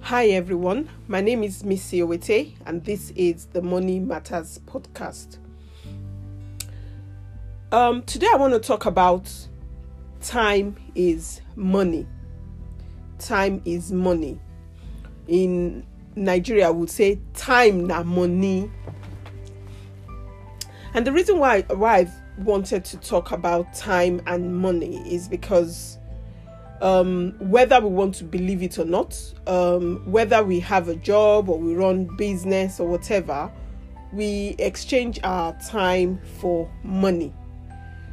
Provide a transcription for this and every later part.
Hi everyone, my name is Missy Owete and this is the Money Matters podcast. Um, today I want to talk about time is money. Time is money. In Nigeria, I would say time na money. And the reason why why I've wanted to talk about time and money is because um, whether we want to believe it or not, um, whether we have a job or we run business or whatever, we exchange our time for money.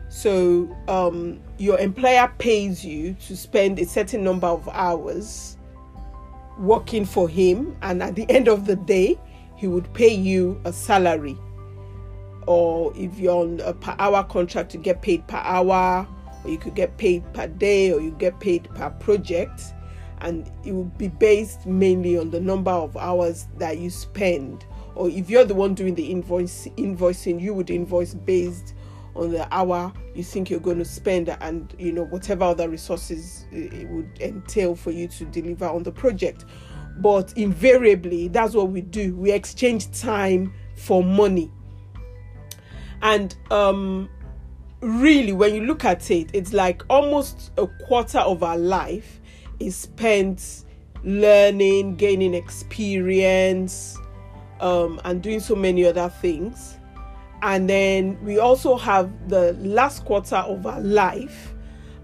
So um, your employer pays you to spend a certain number of hours working for him, and at the end of the day, he would pay you a salary. Or if you're on a per hour contract, you get paid per hour or you could get paid per day or you get paid per project and it will be based mainly on the number of hours that you spend. Or if you're the one doing the invoice invoicing you would invoice based on the hour you think you're going to spend and you know whatever other resources it would entail for you to deliver on the project. But invariably that's what we do. We exchange time for money and um really, when you look at it, it's like almost a quarter of our life is spent learning, gaining experience, um, and doing so many other things. And then we also have the last quarter of our life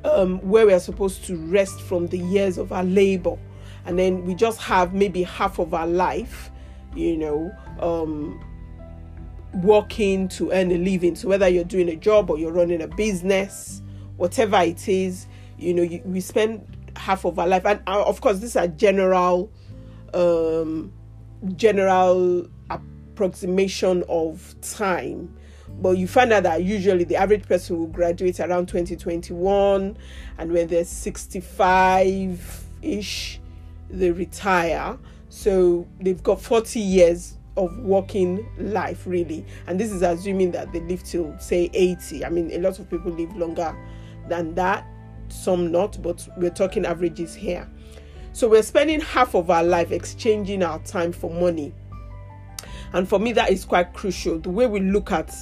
um, where we are supposed to rest from the years of our labor. And then we just have maybe half of our life, you know, um, working to earn a living. So whether you're doing a job or you're running a business, whatever it is, you know, you, we spend half of our life, and uh, of course, these are general, um, general approximation of time. But you find out that usually the average person will graduate around 2021, and when they're 65 ish, they retire. So they've got 40 years of working life really. And this is assuming that they live till say 80 i mean a lot of people live longer than that some not but we're talking averages here. So we're spending half of our life exchanging our time for money. And for me that is quite crucial the way we look at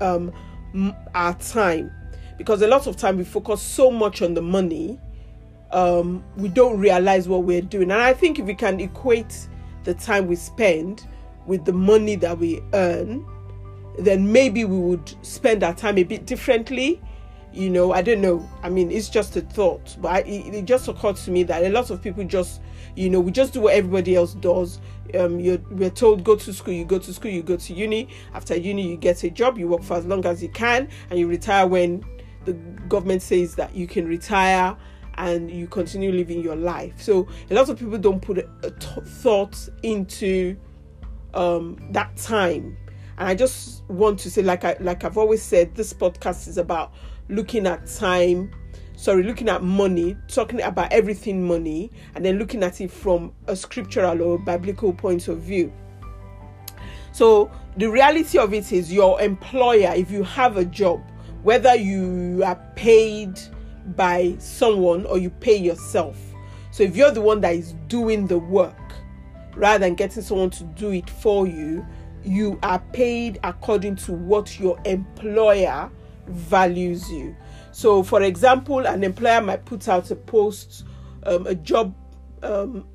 um, our time. Because a lot of time we focus so much on the money um, we don't realize what we're doing. And i think if we can equate the time we spend with the money that we earn, then maybe we would spend our time a bit differently. You know, I don't know. I mean, it's just a thought, but I, it, it, just occurred to me that a lot of people just, you know, we just do what everybody else does. Um, you're we're told go to school, you go to school, you go to uni. After uni, you get a job, you work for as long as you can, and you retire when the government says that you can retire and you continue living your life. So a lot of people don't put a, a t- thought into um, that time. And I just want to say, like I like I've always said, this podcast is about looking at time, sorry, looking at money, talking about everything money, and then looking at it from a scriptural or biblical point of view. So the reality of it is your employer, if you have a job, whether you are paid by someone or you pay yourself. So if you're the one that is doing the work, rather than getting someone to do it for you, you are paid according to what your employer values you. So, for example, an employer might put out a post, um, a job um,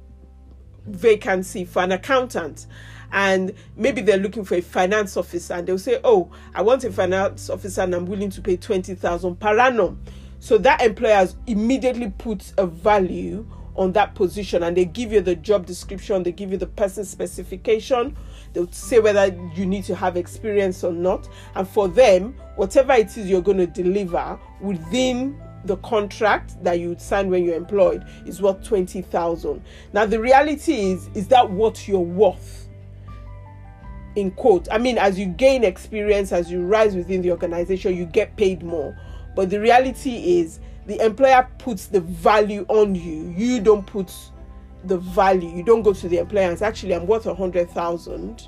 vacancy for an accountant, and maybe they're looking for a finance officer, and they'll say, "Oh, I want a finance officer, and I'm willing to pay twenty thousand per annum." So that employer has immediately puts a value on that position and they give you the job description, they give you the person specification, they'll say whether you need to have experience or not. And for them, whatever it is you're going to deliver within the contract that you sign when you're employed is worth 20,000. Now the reality is is that what you're worth? In quote. I mean as you gain experience as you rise within the organization you get paid more. But the reality is the employer puts the value on you you don't put the value you don't go to the employer and say actually i'm worth a hundred thousand.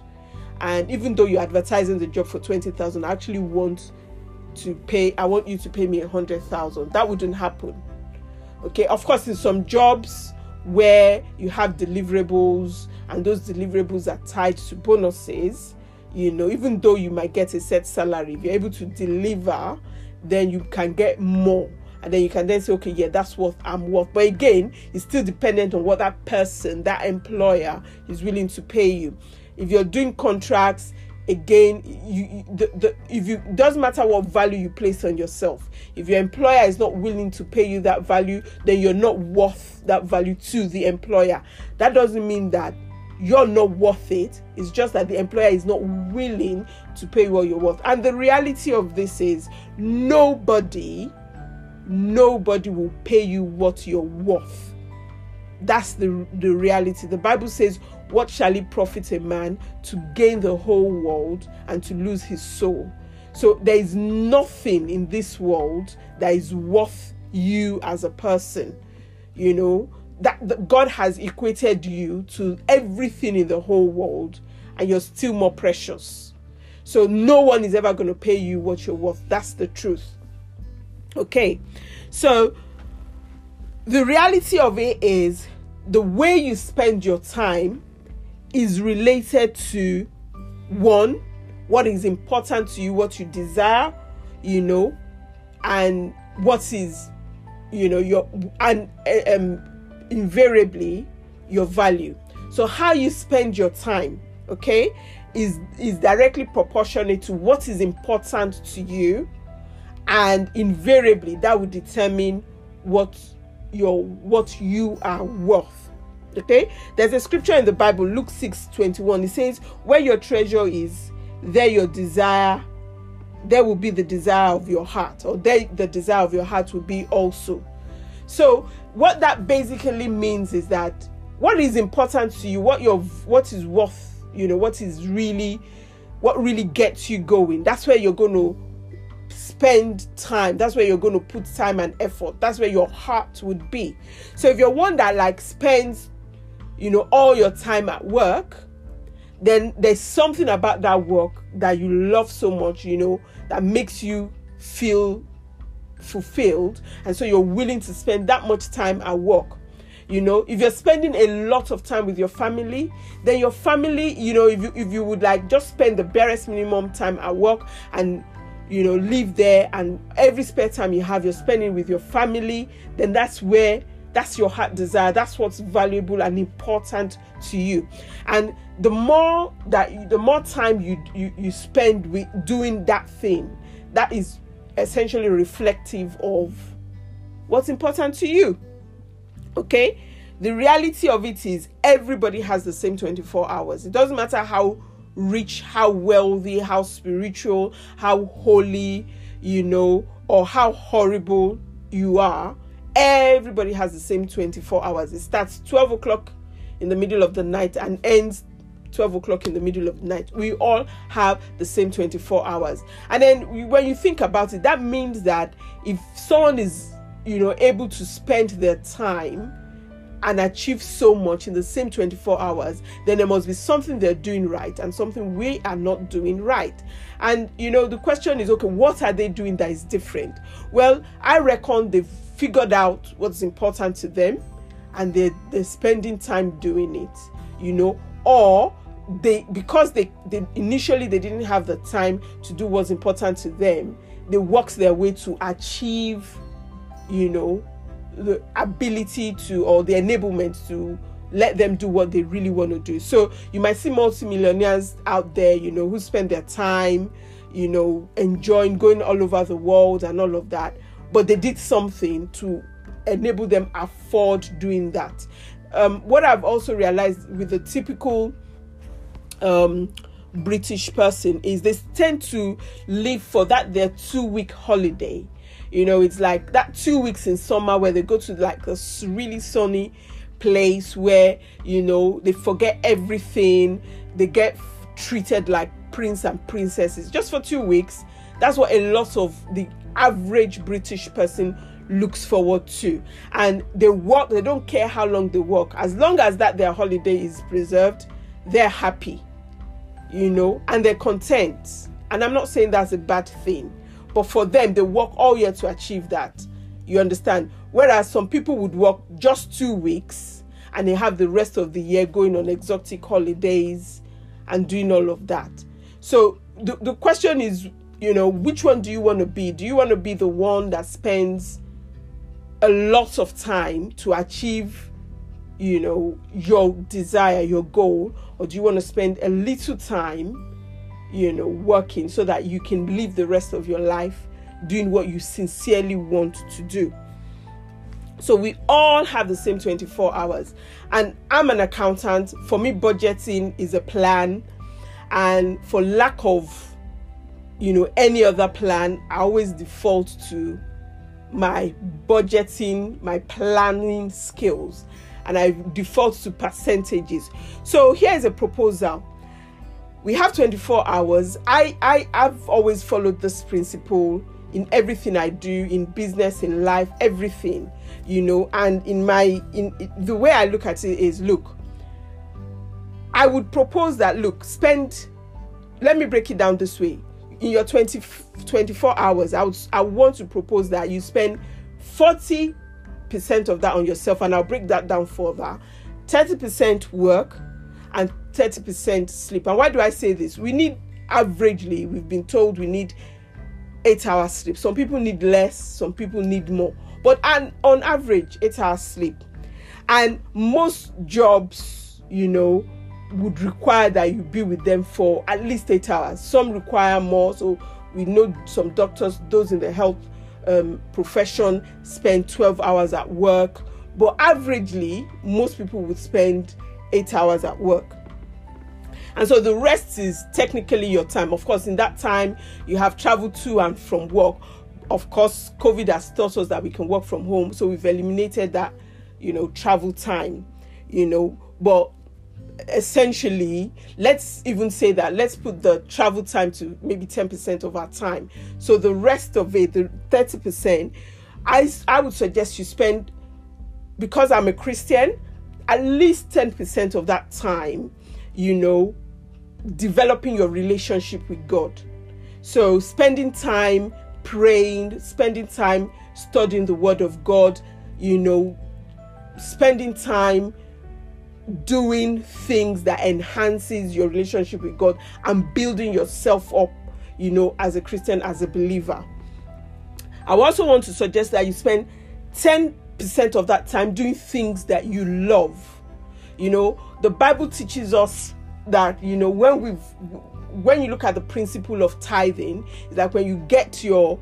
And even though you're advertising the job for 20,000 I actually want to pay I want you to pay me a hundred thousand. That wouldn't happen. Okay, of course, in some jobs where you have deliverables and those deliverables are tied to bonuses, you know, even though you might get a set salary, if you're able to deliver, then you can get more. And then you can then say, okay, yeah, that's what I'm worth. But again, it's still dependent on what that person, that employer is willing to pay you. If you're doing contracts, again you, the, the if you doesn't matter what value you place on yourself if your employer is not willing to pay you that value then you're not worth that value to the employer that doesn't mean that you're not worth it it's just that the employer is not willing to pay what you're worth and the reality of this is nobody nobody will pay you what you're worth that's the the reality the bible says what shall it profit a man to gain the whole world and to lose his soul? So there is nothing in this world that is worth you as a person. You know, that, that God has equated you to everything in the whole world and you're still more precious. So no one is ever going to pay you what you're worth. That's the truth. Okay. So the reality of it is the way you spend your time is related to one, what is important to you, what you desire, you know, and what is, you know, your and um, invariably your value. So how you spend your time, okay, is is directly proportionate to what is important to you, and invariably that will determine what your what you are worth Okay, there's a scripture in the Bible, Luke 6 21. It says, Where your treasure is, there your desire, there will be the desire of your heart, or there the desire of your heart will be also. So, what that basically means is that what is important to you, what your what is worth, you know, what is really what really gets you going. That's where you're going to spend time. That's where you're going to put time and effort. That's where your heart would be. So if you're one that like spends you know, all your time at work, then there's something about that work that you love so much, you know, that makes you feel fulfilled. And so you're willing to spend that much time at work. You know, if you're spending a lot of time with your family, then your family, you know, if you if you would like just spend the barest minimum time at work and you know live there and every spare time you have you're spending with your family, then that's where that's your heart desire. That's what's valuable and important to you. And the more that you, the more time you you, you spend with doing that thing, that is essentially reflective of what's important to you. Okay? The reality of it is everybody has the same 24 hours. It doesn't matter how rich, how wealthy, how spiritual, how holy, you know, or how horrible you are everybody has the same 24 hours. It starts 12 o'clock in the middle of the night and ends 12 o'clock in the middle of the night. We all have the same 24 hours. And then when you think about it, that means that if someone is, you know, able to spend their time and achieve so much in the same 24 hours, then there must be something they're doing right and something we are not doing right. And you know, the question is okay, what are they doing that is different? Well, I reckon they've figured out what's important to them and they they're spending time doing it you know or they because they, they initially they didn't have the time to do what's important to them they worked their way to achieve you know the ability to or the enablement to let them do what they really want to do so you might see multimillionaires out there you know who spend their time you know enjoying going all over the world and all of that but they did something to enable them afford doing that. Um, what I've also realized with the typical um, British person is they tend to live for that their two week holiday. You know, it's like that two weeks in summer where they go to like a really sunny place where you know they forget everything, they get treated like prince and princesses just for two weeks. That's what a lot of the average British person looks forward to. And they work, they don't care how long they work. As long as that their holiday is preserved, they're happy, you know, and they're content. And I'm not saying that's a bad thing, but for them, they work all year to achieve that. You understand? Whereas some people would work just two weeks and they have the rest of the year going on exotic holidays and doing all of that. So the, the question is, you know, which one do you want to be? Do you want to be the one that spends a lot of time to achieve, you know, your desire, your goal, or do you want to spend a little time, you know, working so that you can live the rest of your life doing what you sincerely want to do? So we all have the same 24 hours. And I'm an accountant. For me, budgeting is a plan. And for lack of, you know, any other plan, I always default to my budgeting, my planning skills. And I default to percentages. So here's a proposal. We have 24 hours. I, I I've always followed this principle in everything I do, in business, in life, everything you know and in my in the way i look at it is look i would propose that look spend let me break it down this way in your 20 24 hours i would i want to propose that you spend 40 percent of that on yourself and i'll break that down further 30 percent work and 30 percent sleep and why do i say this we need averagely we've been told we need eight hours sleep some people need less some people need more but and on average, eight hours sleep. And most jobs, you know, would require that you be with them for at least eight hours. Some require more. So we know some doctors, those in the health um, profession, spend 12 hours at work. But averagely, most people would spend eight hours at work. And so the rest is technically your time. Of course, in that time, you have traveled to and from work of course, COVID has taught us that we can work from home, so we've eliminated that, you know, travel time, you know. But essentially, let's even say that let's put the travel time to maybe 10% of our time. So the rest of it, the 30%, I, I would suggest you spend, because I'm a Christian, at least 10% of that time, you know, developing your relationship with God. So spending time praying, spending time studying the Word of God, you know, spending time doing things that enhances your relationship with God and building yourself up, you know, as a Christian, as a believer. I also want to suggest that you spend 10% of that time doing things that you love. You know, the Bible teaches us that, you know, when we've when you look at the principle of tithing, is that when you get your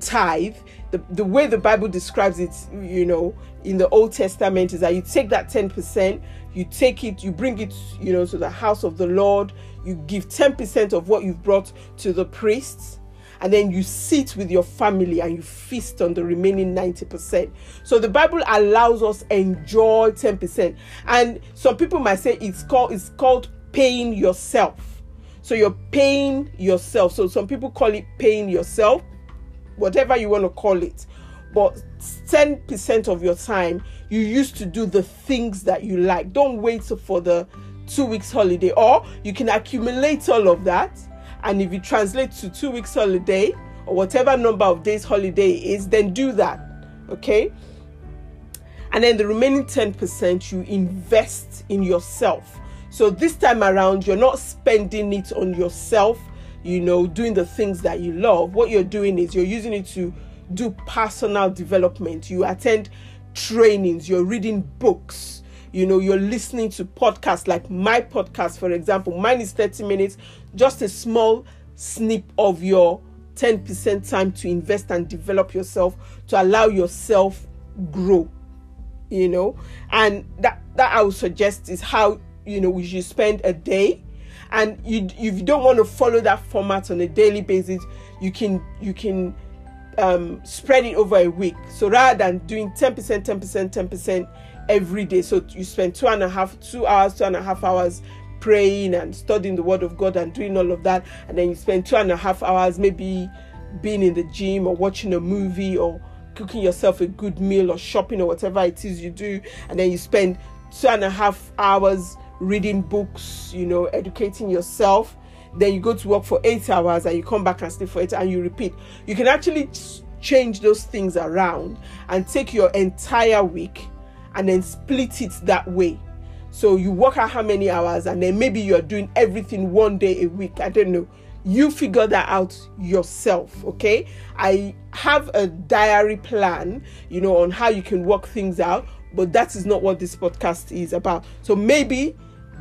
tithe, the, the way the Bible describes it, you know, in the Old Testament is that you take that 10%, you take it, you bring it, you know, to the house of the Lord, you give 10% of what you've brought to the priests, and then you sit with your family and you feast on the remaining 90%. So the Bible allows us enjoy 10%. And some people might say it's called it's called paying yourself so you're paying yourself. So some people call it paying yourself, whatever you want to call it. But 10% of your time you used to do the things that you like. Don't wait for the two weeks holiday, or you can accumulate all of that. And if you translate to two weeks holiday or whatever number of days holiday is, then do that. Okay. And then the remaining 10% you invest in yourself. So this time around, you're not spending it on yourself, you know, doing the things that you love. What you're doing is you're using it to do personal development. You attend trainings, you're reading books, you know, you're listening to podcasts like my podcast, for example. Mine is 30 minutes, just a small snip of your 10% time to invest and develop yourself to allow yourself grow you know and that that i would suggest is how you know should spend a day. And you if you don't want to follow that format on a daily basis you can you can um, spread it over a week. So rather than doing 10% 10% 10% every day so you spend two and a half two hours two and a half hours praying and studying the word of god and doing all of that and then you spend two and a half hours maybe being in the gym or watching a movie or cooking yourself a good meal or shopping or whatever it is you do and then you spend two and a half hours reading books, you know, educating yourself. Then you go to work for eight hours and you come back and sleep for eight and you repeat. You can actually change those things around and take your entire week and then split it that way. So you work out how many hours and then maybe you're doing everything one day a week. I don't know. You figure that out yourself, okay? I have a diary plan, you know, on how you can work things out, but that is not what this podcast is about. So maybe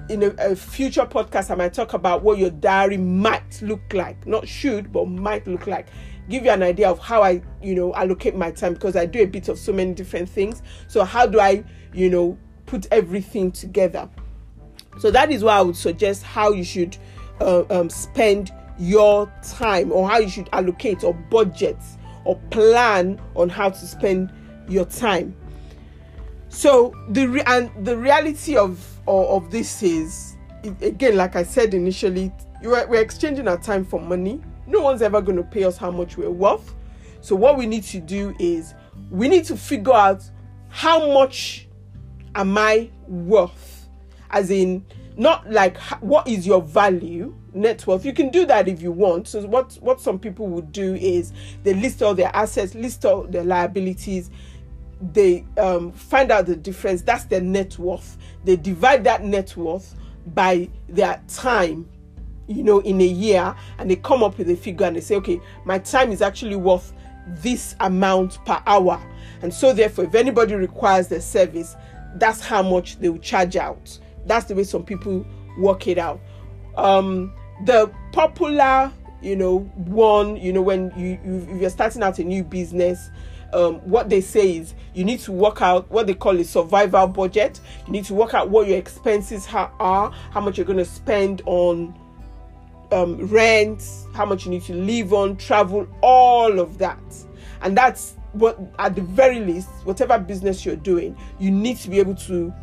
in a, a, future podcast, I might talk about what your diary might look like. Not should, but might look like. Give you an idea of how I, you know, allocate my time because I do a bit of so many different things. So how do I, you know, put everything together? So that is why I would suggest how you should uh, um, spend your time or how you should allocate or budget or plan on how to spend your time. So the re- and the reality of of, of this is again, like I said initially, we're, we're exchanging our time for money. No one's ever going to pay us how much we're worth. So what we need to do is we need to figure out how much am I worth, as in not like what is your value net worth you can do that if you want so what what some people would do is they list all their assets list all their liabilities they um, find out the difference. That's their net worth. They divide that net worth by their time, you know, in a year, and they come up with a figure and they say, okay, my time is actually worth this amount per hour. And so, therefore, if anybody requires their service, that's how much they will charge out. That's the way some people work it out. Um, the popular, you know, one, you know, when you, you if you're starting out a new business, um, what they say is you need to work out what they call a survival budget. You need to work out what your expenses are, how much you're going to spend on um, rent, how much you need to live on, travel, all of that. And that's what, at the very least, whatever business you're doing, you need to be able to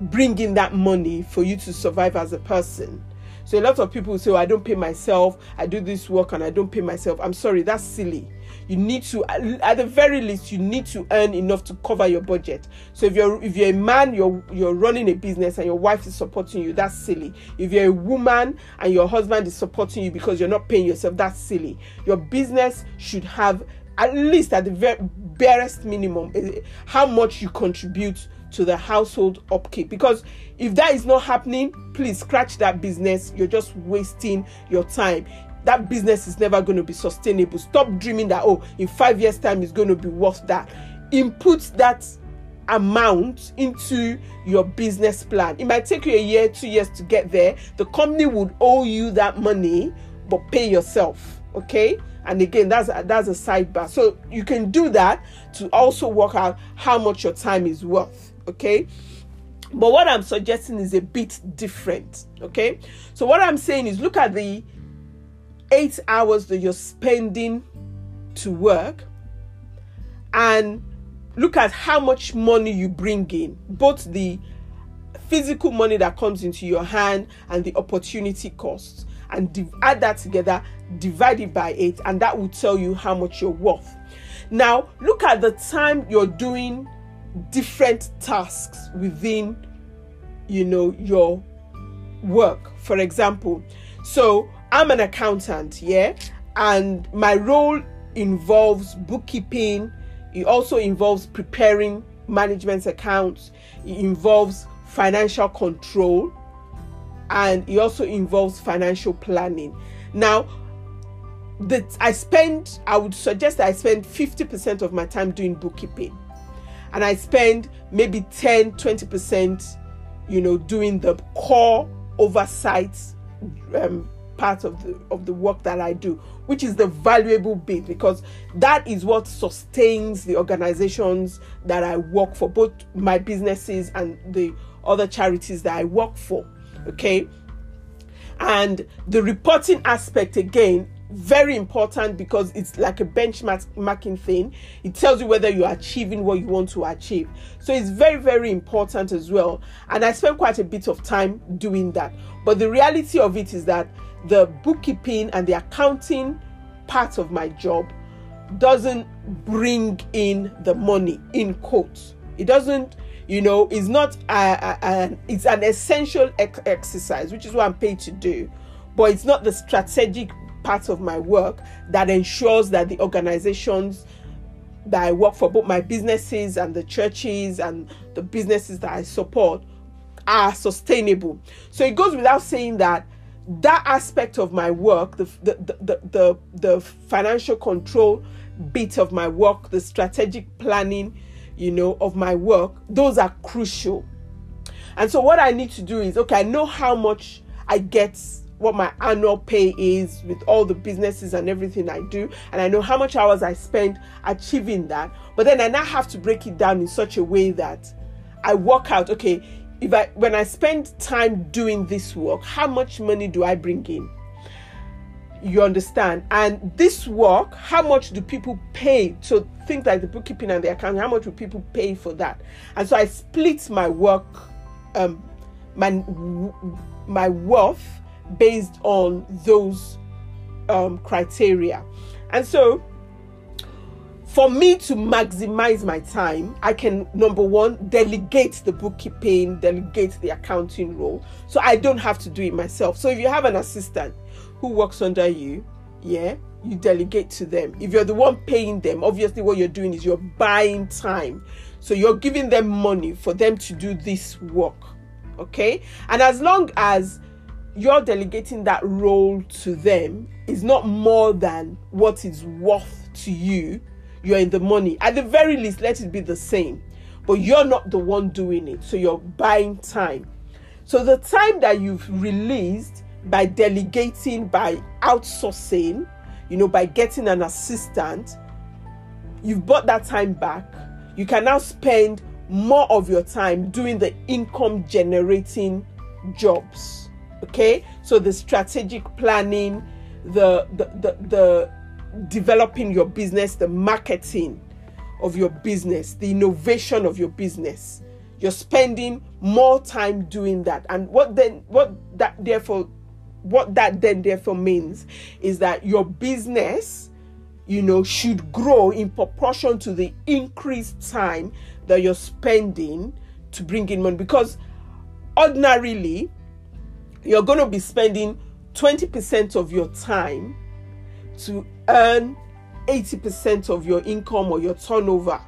bring in that money for you to survive as a person. So a lot of people say, oh, I don't pay myself, I do this work and I don't pay myself. I'm sorry, that's silly. You need to at the very least you need to earn enough to cover your budget. So if you're if you're a man you're you're running a business and your wife is supporting you that's silly. If you're a woman and your husband is supporting you because you're not paying yourself that's silly. Your business should have at least at the very barest minimum eh, how much you contribute to the household upkeep because if that is not happening please scratch that business you're just wasting your time that business is never going to be sustainable. Stop dreaming that, oh, in five years' time, it's going to be worth that. Input that amount into your business plan. It might take you a year, two years to get there. The company would owe you that money, but pay yourself. Okay. And again, that's a, that's a sidebar. So you can do that to also work out how much your time is worth. Okay. But what I'm suggesting is a bit different. Okay. So what I'm saying is look at the eight hours that you're spending to work and look at how much money you bring in, both the physical money that comes into your hand and the opportunity costs, and div- add that together, divide it by eight, and that will tell you how much you're worth. Now, look at the time you're doing different tasks within, you know, your work. For example, so I'm an accountant, yeah, and my role involves bookkeeping. It also involves preparing management accounts. It involves financial control, and it also involves financial planning. Now, that I spend, I would suggest I spend 50% of my time doing bookkeeping, and I spend maybe 10 20%, you know, doing the core oversight um, part of the of the work that I do, which is the valuable bit because that is what sustains the organizations that I work for, both my businesses and the other charities that I work for. Okay. And the reporting aspect again very important because it's like a benchmarking thing. It tells you whether you're achieving what you want to achieve. So it's very, very important as well. And I spend quite a bit of time doing that. But the reality of it is that the bookkeeping and the accounting part of my job doesn't bring in the money in quotes it doesn't you know it's not a, a, a it's an essential ex- exercise which is what i'm paid to do but it's not the strategic part of my work that ensures that the organizations that I work for, both my businesses and the churches and the businesses that I support, are sustainable. So it goes without saying that that aspect of my work, the the the the, the financial control bit of my work, the strategic planning, you know, of my work, those are crucial. And so what I need to do is okay, I know how much I get what my annual pay is with all the businesses and everything I do, and I know how much hours I spend achieving that. But then I now have to break it down in such a way that I work out, okay, if I when I spend time doing this work, how much money do I bring in? You understand? And this work, how much do people pay? So things like the bookkeeping and the accounting, how much do people pay for that? And so I split my work, um, my my worth based on those um, criteria. And so for me to maximize my time, I can number one delegate the bookkeeping, delegate the accounting role, so I don't have to do it myself. So if you have an assistant who works under you, yeah, you delegate to them. If you're the one paying them, obviously what you're doing is you're buying time. So you're giving them money for them to do this work. Okay? And as long as you're delegating that role to them is not more than what is worth to you you're in the money. At the very least, let it be the same. But you're not the one doing it. So you're buying time. So the time that you've released by delegating, by outsourcing, you know, by getting an assistant, you've bought that time back. You can now spend more of your time doing the income generating jobs. Okay? So the strategic planning, the the the, the developing your business, the marketing of your business, the innovation of your business. You're spending more time doing that. And what then what that therefore what that then therefore means is that your business you know should grow in proportion to the increased time that you're spending to bring in money because ordinarily you're going to be spending 20% of your time to earn 80% of your income or your turnover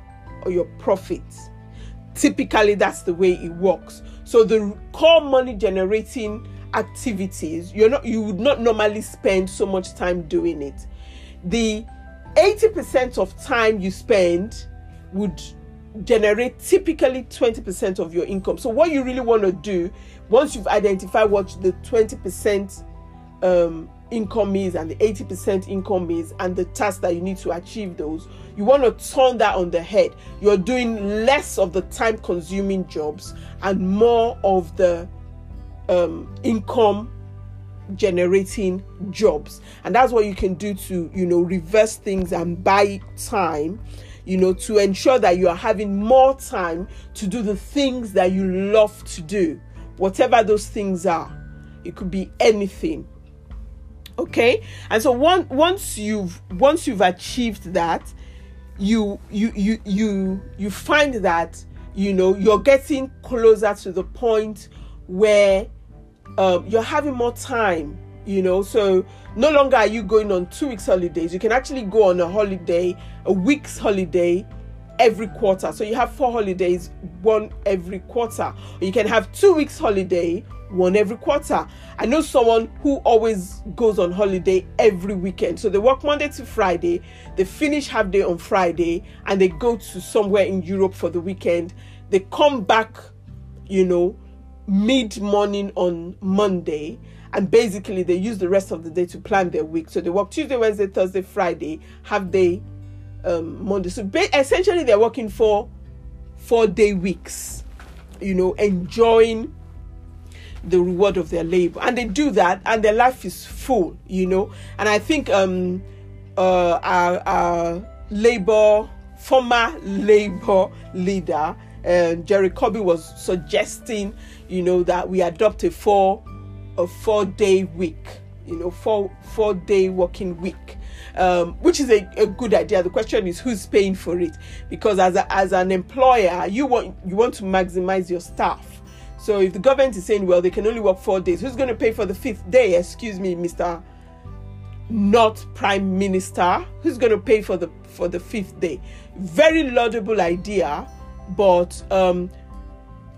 or your profits. Typically, that's the way it works. So the core money generating activities, you're not you would not normally spend so much time doing it. The 80% of time you spend would generate typically 20% of your income. So what you really want to do once you've identified what the 20% um, income is and the 80% income is and the task that you need to achieve those you want to turn that on the head. You're doing less of the time consuming jobs and more of the um, income generating jobs. And that's what you can do to you know reverse things and buy time you know to ensure that you are having more time to do the things that you love to do whatever those things are it could be anything. Okay? And so one, once you've once you've achieved that you you you you you find that you know you're getting closer to the point where um, you're having more time you know? So no longer are you going on two weeks holidays. You can actually go on a holiday a week's holiday every quarter so you have four holidays one every quarter you can have two weeks holiday one every quarter. I know someone who always goes on holiday every weekend. So they work Monday to Friday, they finish half day on Friday, and they go to somewhere in Europe for the weekend. They come back, you know, mid morning on Monday, and basically they use the rest of the day to plan their week. So they work Tuesday, Wednesday, Thursday, Friday, half day um, Monday. So essentially, they're working for four day weeks, you know, enjoying the reward of their labor. And they do that and their life is full you know. And i think um uh our, our labor former labor leader uh, Jeremy Corbyn was suggesting you know that we adopt a four a four day week you know four four day working week um, which is a, a good idea. The question is who's paying for it? Because as, a, as an employer you want you want to maximize your staff. So if the government is saying, well, they can only work four days, who's going to pay for the fifth day? Excuse me, Mr. not prime minister. Who's going to pay for the for the fifth day? Very laudable idea but um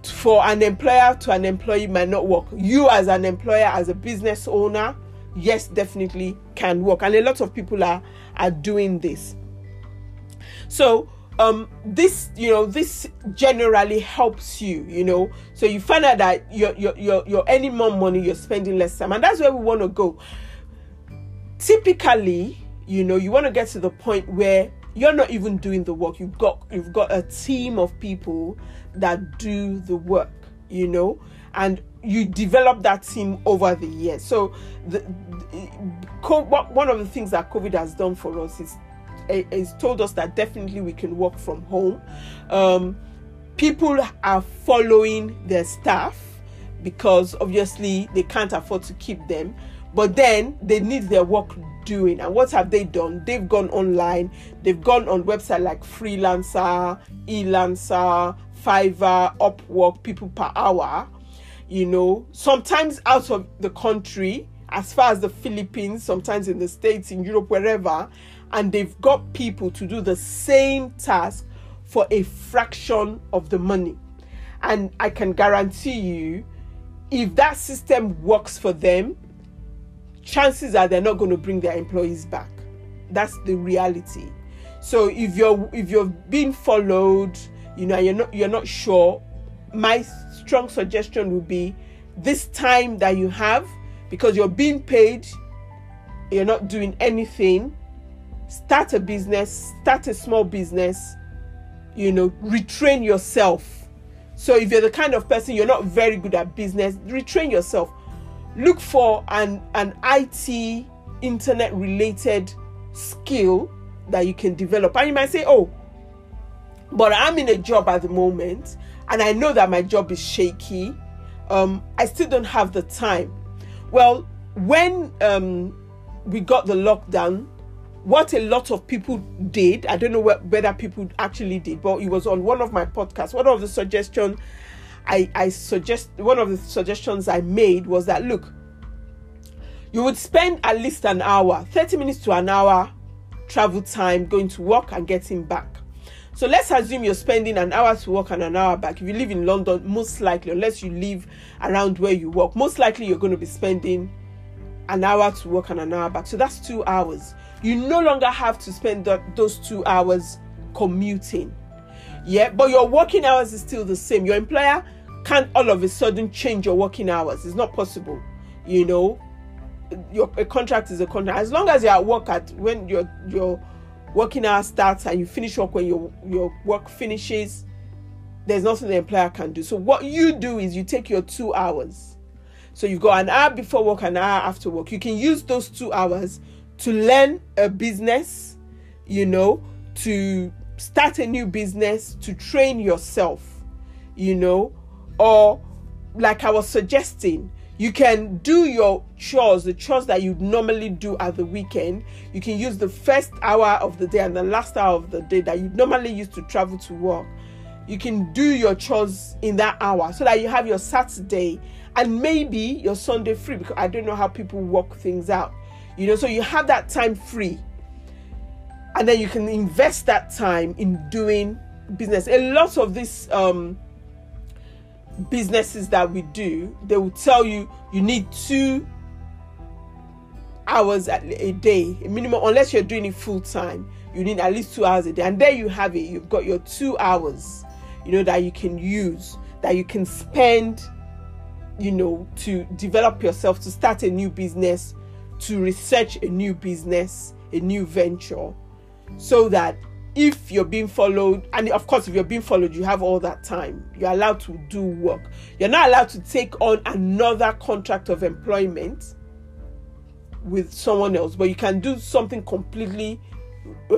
for an employer to an employee might not work. You as an employer as a business owner yes definitely can work. And a lot of people are are doing this. So um this you know this generally helps you you know. So you find out that you're you're you're, you're earning more money you're spending less time. And that's where we want to go. Typically you know you want to get to the point where you're not even doing the work. You've got you've got a team of people that do the work you know. And you develop that team over the years. So the, the, one of the things that covid has done for us is is told us that definitely we can work from home. Um, people are furloughing their staff because obviously they can't afford to keep them but then they need their work doing. And what have they done? They've gone online. They've gone on website like freelancer elancer fiverr upwork people per hour you know sometimes out of the country as far as the philippines sometimes in the states in europe wherever and they've got people to do the same task for a fraction of the money and i can guarantee you if that system works for them chances are they're not going to bring their employees back. That's the reality. So if you're if you're being furloughed, you know, you're not you're not sure, my strong suggestion would be this time that you have because you're being paid, you're not doing anything, start a business, start a small business, you know, retrain yourself. So if you're the kind of person you're not very good at business, retrain yourself look for an an IT internet related skill that you can develop. And you might say, "Oh, but I'm in a job at the moment and I know that my job is shaky. Um, I still don't have the time." Well, when um, we got the lockdown, what a lot of people did, I don't know whether people actually did, but it was on one of my podcasts. One of the suggestions I, I suggest one of the suggestions I made was that look, you would spend at least an hour, 30 minutes to an hour travel time going to work and getting back. So let's assume you're spending an hour to work and an hour back. If you live in London, most likely, unless you live around where you work, most likely you're going to be spending an hour to work and an hour back. So that's two hours. You no longer have to spend those two hours commuting. Yeah, but your working hours is still the same. Your employer can't all of a sudden change your working hours. It's not possible. You know, your a contract is a contract. As long as you're at work at when your your working hour starts and you finish work when your your work finishes, there's nothing the employer can do. So what you do is you take your two hours. So you've got an hour before work, an hour after work. You can use those two hours to learn a business, you know, to start a new business, to train yourself, you know, or like I was suggesting, you can do your chores, the chores that you normally do at the weekend. You can use the first hour of the day and the last hour of the day that you normally use to travel to work. You can do your chores in that hour so that you have your Saturday and maybe your Sunday free because I don't know how people work things out. You know, so you have that time free. And then you can invest that time in doing business. A lot of this um businesses that we do, they will tell you you need two hours a day, a minimum, unless you're doing it full time. You need at least two hours a day, and there you have it. You've got your two hours, you know, that you can use, that you can spend, you know, to develop yourself, to start a new business, to research a new business, a new venture, so that if you're being furloughed, and of course, if you're being furloughed, you have all that time. You're allowed to do work. You're not allowed to take on another contract of employment with someone else, but you can do something completely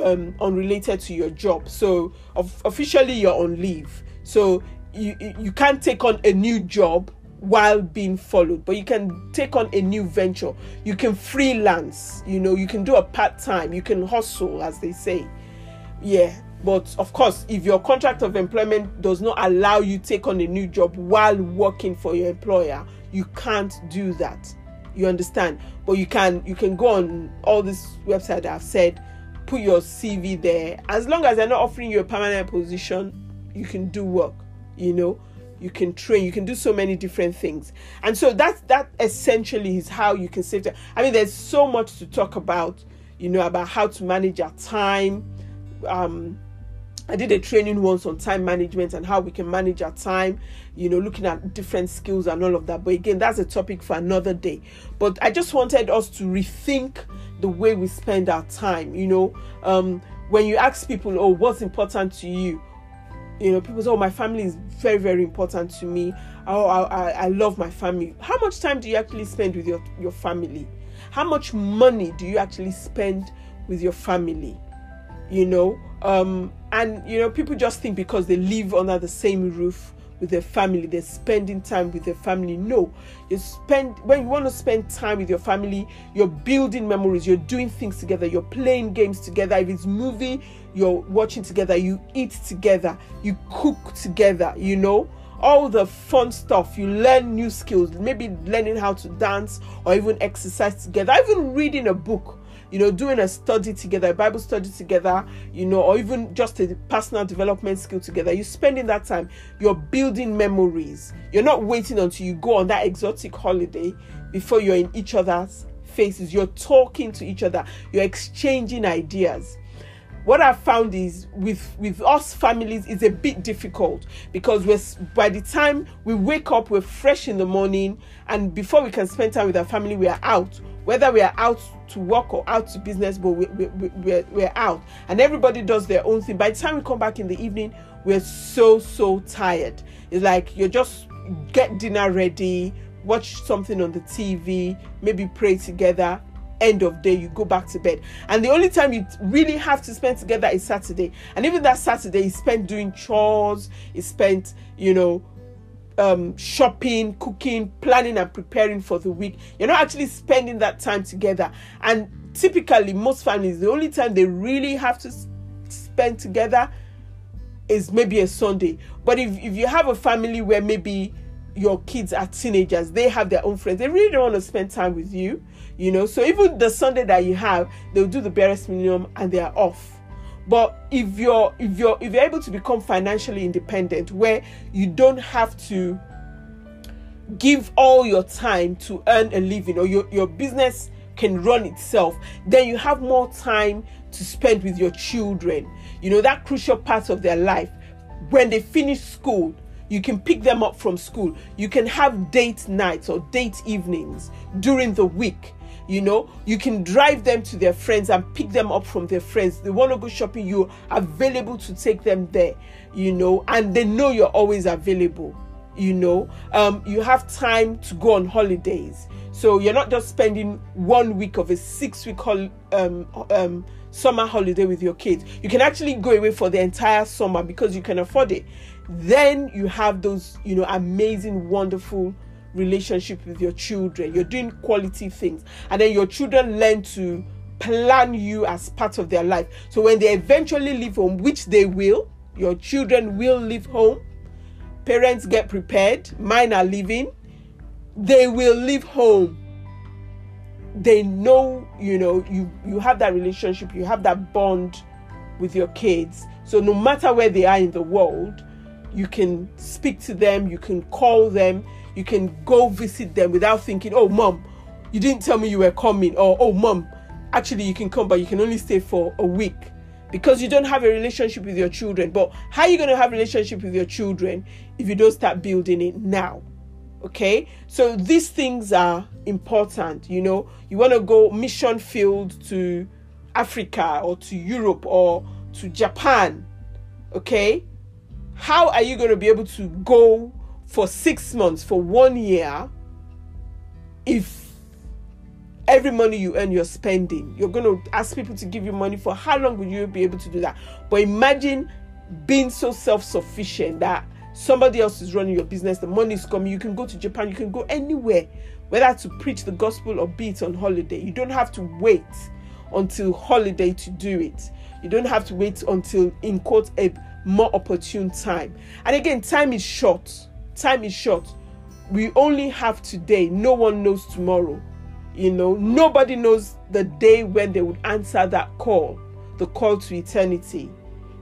um, unrelated to your job. So of, officially, you're on leave. So you you can't take on a new job while being furloughed, but you can take on a new venture. You can freelance. You know, you can do a part time. You can hustle, as they say yeah but of course if your contract of employment does not allow you take on a new job while working for your employer you can't do that You understand? But you can you can go on all this website I've said, put your CV there. As long as they're not offering you a permanent position, you can do work. You know, you can train, you can do so many different things. And so that that essentially is how you can save time. I mean, there's so much to talk about, you know, about how to manage your time. Um, I did a training once on time management and how we can manage our time, you know, looking at different skills and all of that. But again, that's a topic for another day. But I just wanted us to rethink the way we spend our time. You know, um, when you ask people, oh, what's important to you? You know, people say, oh, my family is very, very important to me. Oh, I, I love my family. How much time do you actually spend with your, your family? How much money do you actually spend with your family? You know, um, and you know, people just think because they live under the same roof with their family, they're spending time with their family. No, you spend when you want to spend time with your family, you're building memories, you're doing things together, you're playing games together. If it's movie, you're watching together, you eat together, you cook together, you know all the fun stuff you learn new skills maybe learning how to dance or even exercise together even reading a book you know, doing a study together, a Bible study together, you know, or even just a personal development skill together. You're spending that time, you're building memories. You're not waiting until you go on that exotic holiday before you're in each other's faces. You're talking to each other, you're exchanging ideas what I've found is with with us families is a bit difficult because we're by the time we wake up, we're fresh in the morning, and before we can spend time with our family, we are out whether we are out to work or out to business, but we, we, we, we're, we're out and everybody does their own thing. By the time we come back in the evening, we're so, so tired. It's like you're just get dinner ready, watch something on the TV, maybe pray together. End of day, you go back to bed. And the only time you really have to spend together is Saturday. And even that Saturday is spent doing chores, is spent, you know, um, shopping, cooking, planning, and preparing for the week. You're not actually spending that time together. And typically, most families, the only time they really have to spend together is maybe a Sunday. But if, if you have a family where maybe your kids are teenagers, they have their own friends, they really don't want to spend time with you, you know. So even the Sunday that you have, they'll do the barest minimum and they are off but if you're if you're if you're able to become financially independent where you don't have to give all your time to earn a living or your, your business can run itself then you have more time to spend with your children. You know that crucial part of their life when they finish school you can pick them up from school. You can have date nights or date evenings during the week you know you can drive them to their friends and pick them up from their friends. They want to go shopping you're available to take them there you know and they know you're always available you know. Um, you have time to go on holidays. So you're not just spending one week of a six week hol- um, um, summer holiday with your kids. You can actually go away for the entire summer because you can afford it. Then you have those you know amazing wonderful relationship with your children. You're doing quality things. And then your children learn to plan you as part of their life. So when they eventually leave home, which they will, your children will leave home. Parents get prepared. Mine are leaving. They will leave home. They know, you know, you you have that relationship, you have that bond with your kids. So no matter where they are in the world, you can speak to them, you can call them, you can go visit them without thinking, oh, mom, you didn't tell me you were coming, or oh, mom, actually, you can come, but you can only stay for a week because you don't have a relationship with your children. But how are you going to have relationship with your children if you don't start building it now? Okay, so these things are important. You know, you want to go mission field to Africa or to Europe or to Japan. Okay, how are you going to be able to go for six months, for one year, if every money you earn you're spending, you're going to ask people to give you money for how long will you be able to do that? But imagine being so self sufficient that somebody else is running your business, the money is coming, you can go to Japan, you can go anywhere, whether to preach the gospel or be it on holiday. You don't have to wait until holiday to do it. You don't have to wait until, in quote, a more opportune time. And again, time is short time is short. We only have today. No one knows tomorrow. You know, nobody knows the day when they would answer that call, the call to eternity.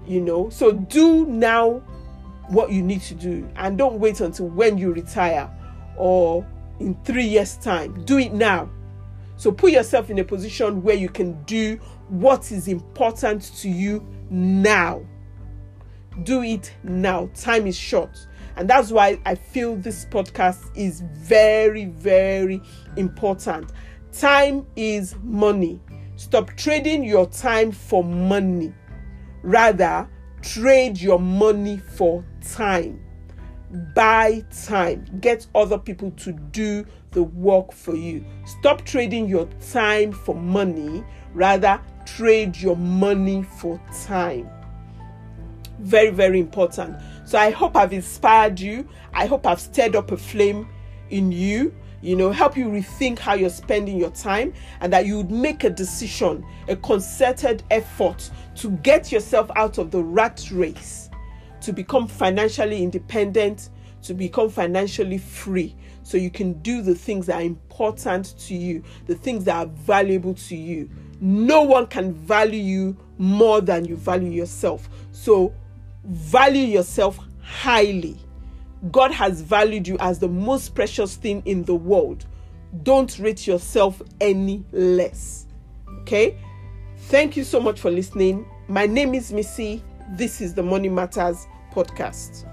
You know, so do now what you need to do and don't wait until when you retire or in three years' time. Do it now. So put yourself in a position where you can do what is important to you now. Do it now. Time is short. And that's why I feel this podcast is very, very important. Time is money. Stop trading your time for money. Rather, trade your money for time. Buy time. Get other people to do the work for you. Stop trading your time for money. Rather, trade your money for time. Very, very important. So I hope I've inspired you. I hope I've stirred up a flame in you you know, help you rethink how you're spending your time and that you would make a decision, a concerted effort to get yourself out of the rat race, to become financially independent, to become financially free, so you can do the things that are important to you, the things that are valuable to you. No one can value you more than you value yourself. So, value yourself highly. God has valued you as the most precious thing in the world. Don't rate yourself any less. Okay? Thank you so much for listening. My name is Missy. This is the Money Matters podcast.